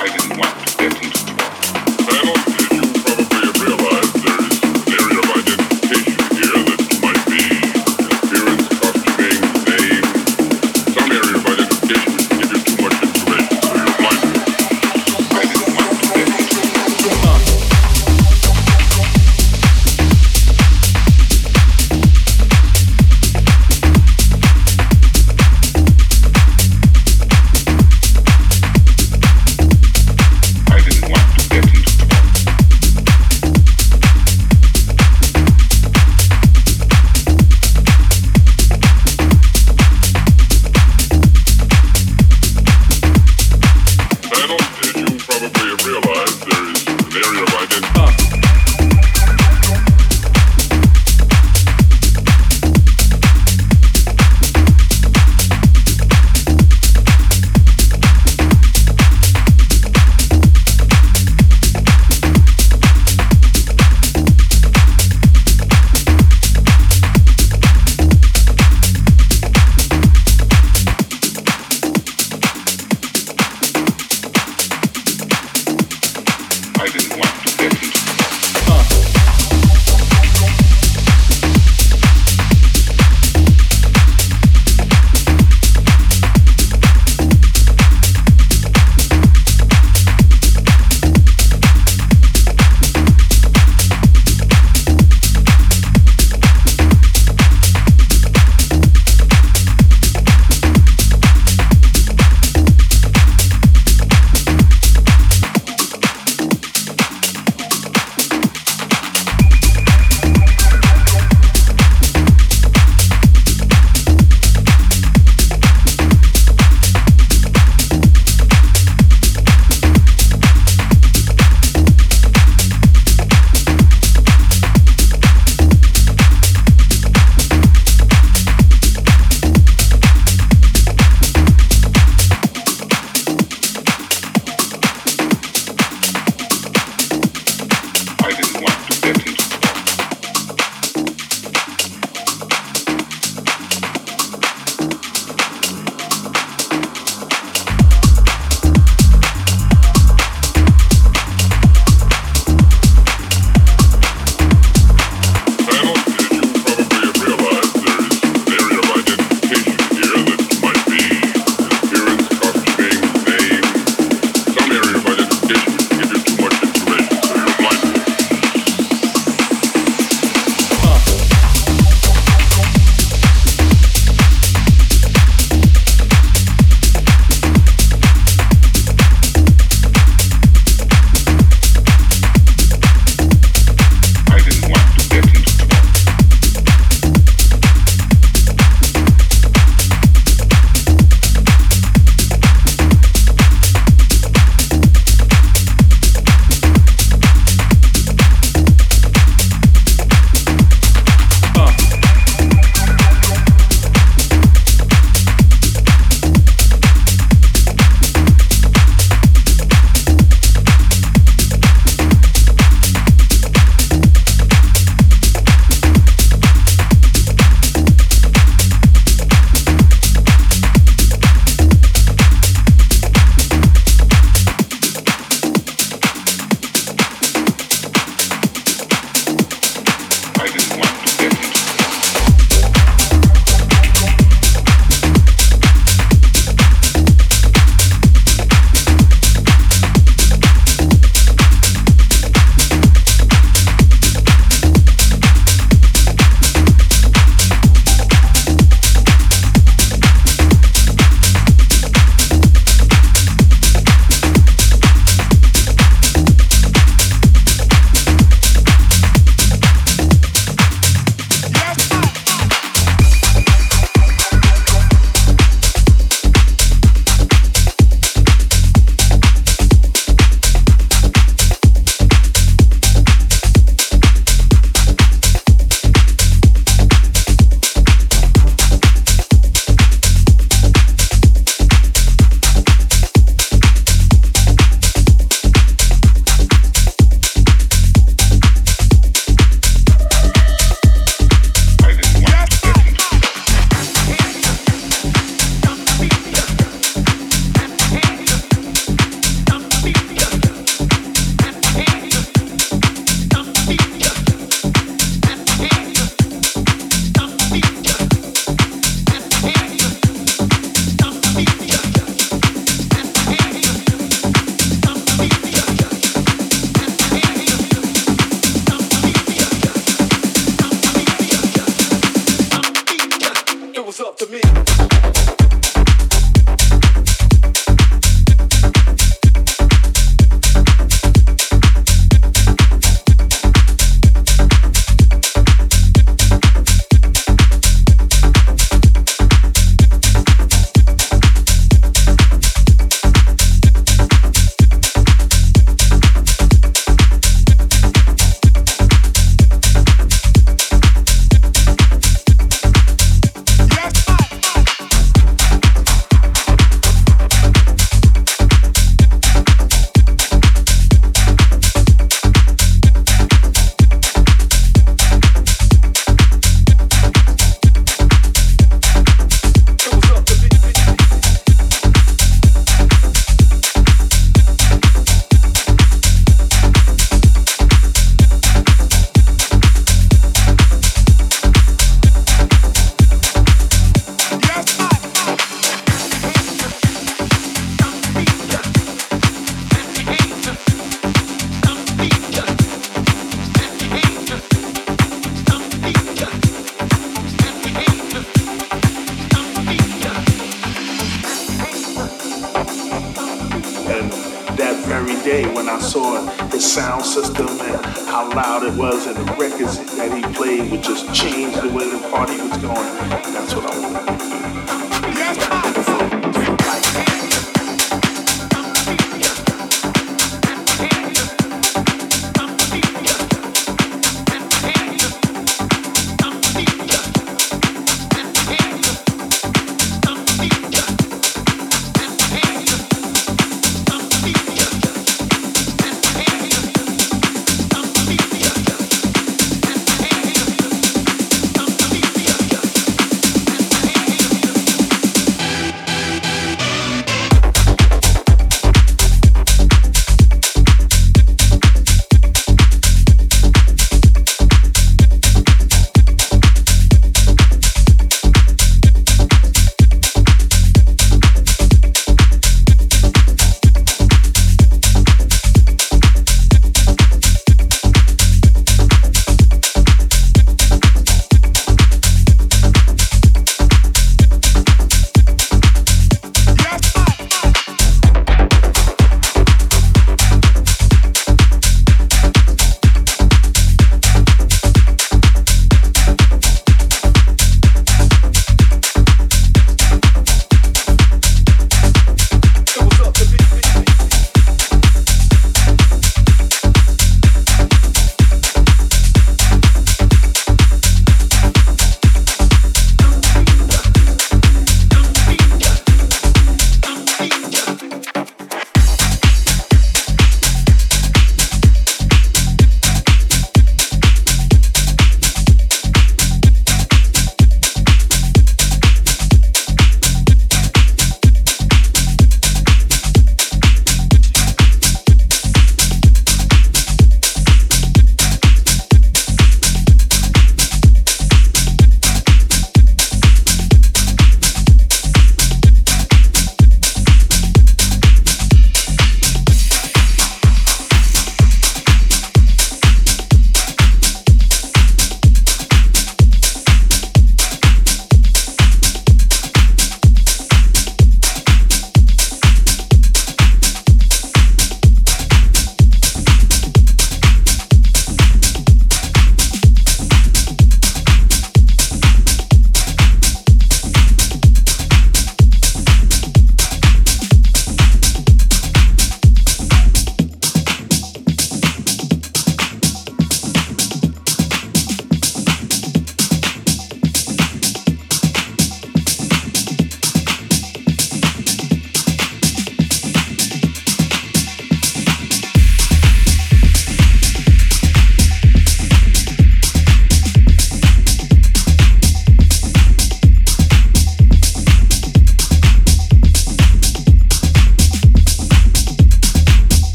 I didn't want to.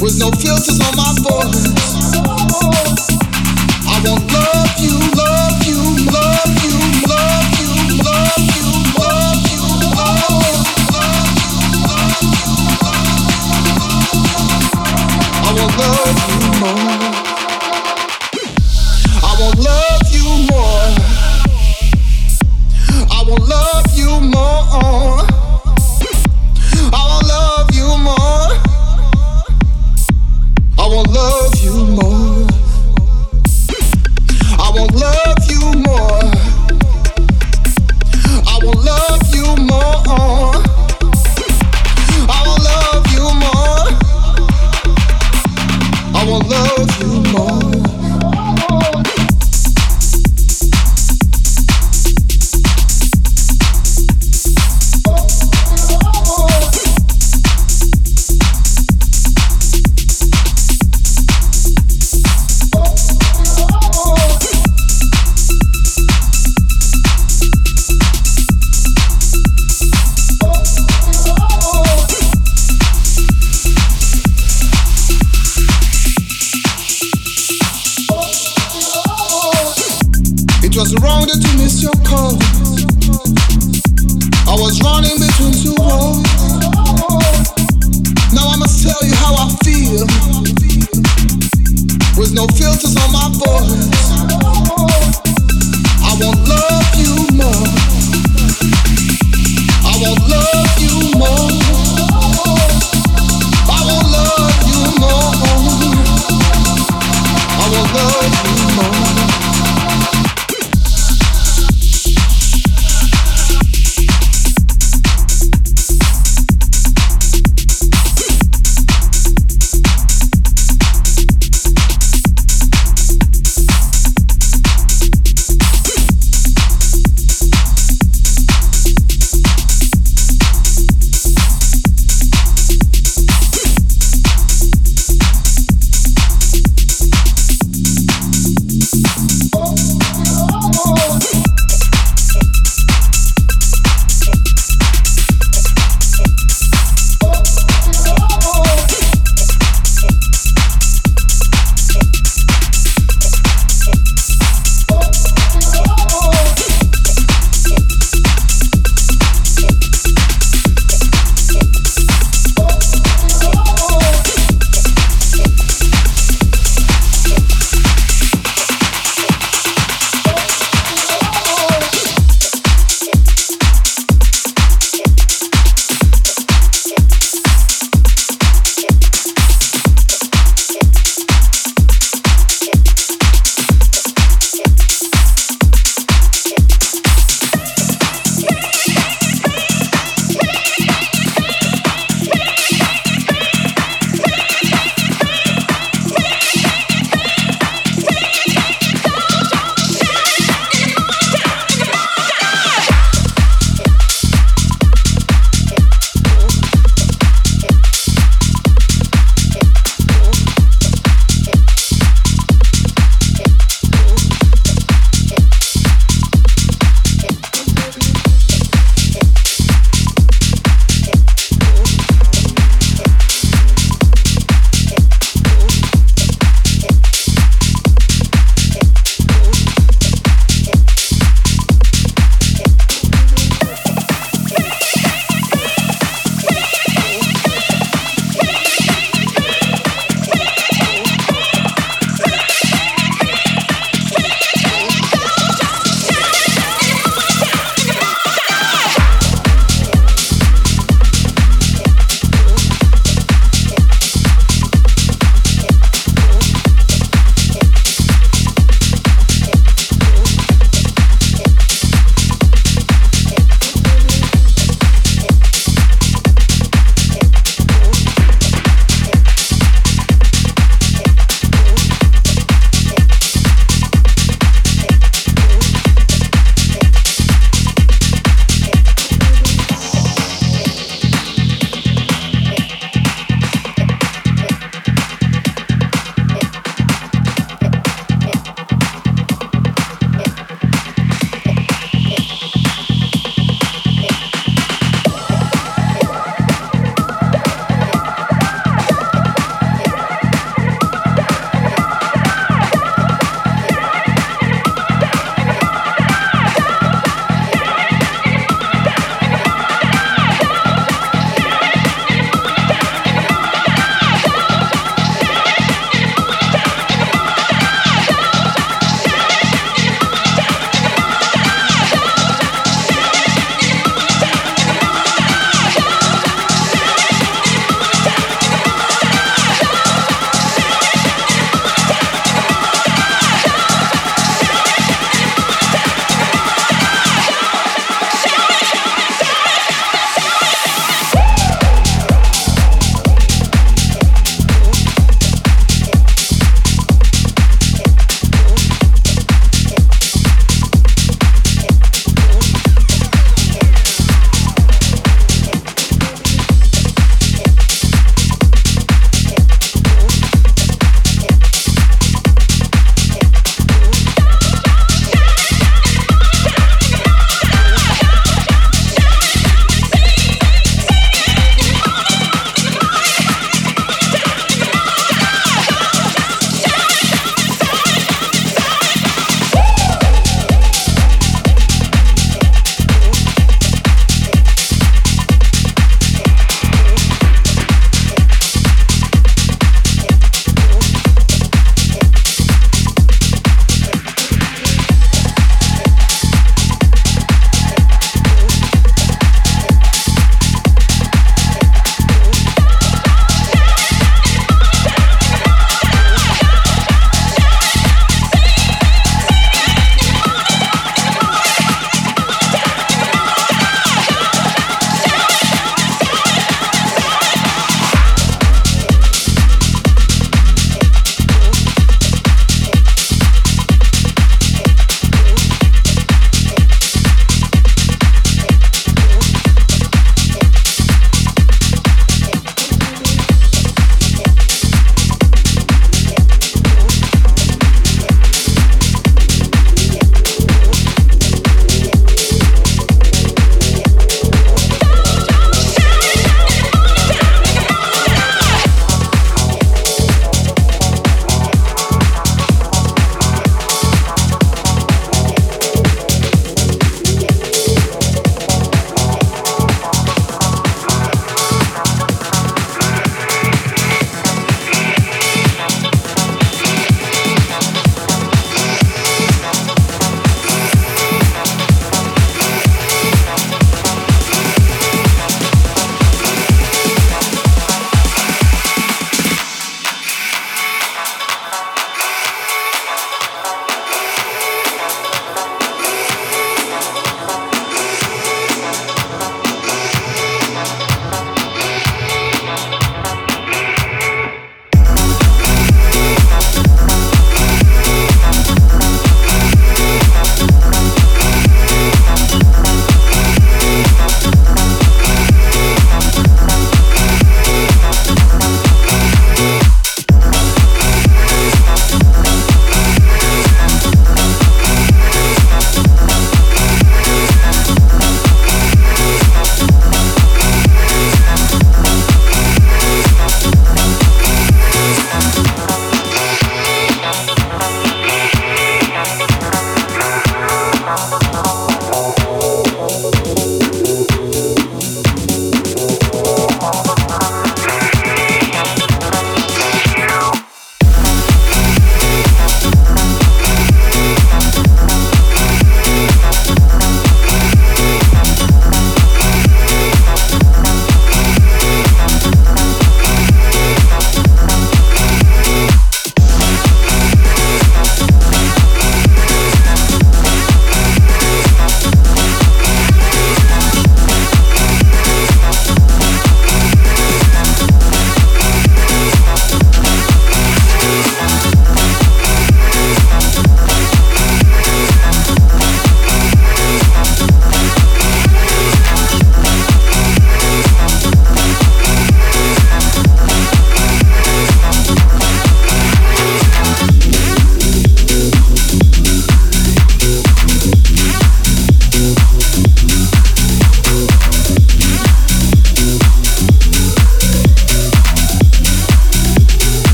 with no filters on my voice. I love you, love you, love you, love you, love you, love you, love you, love you. I love you.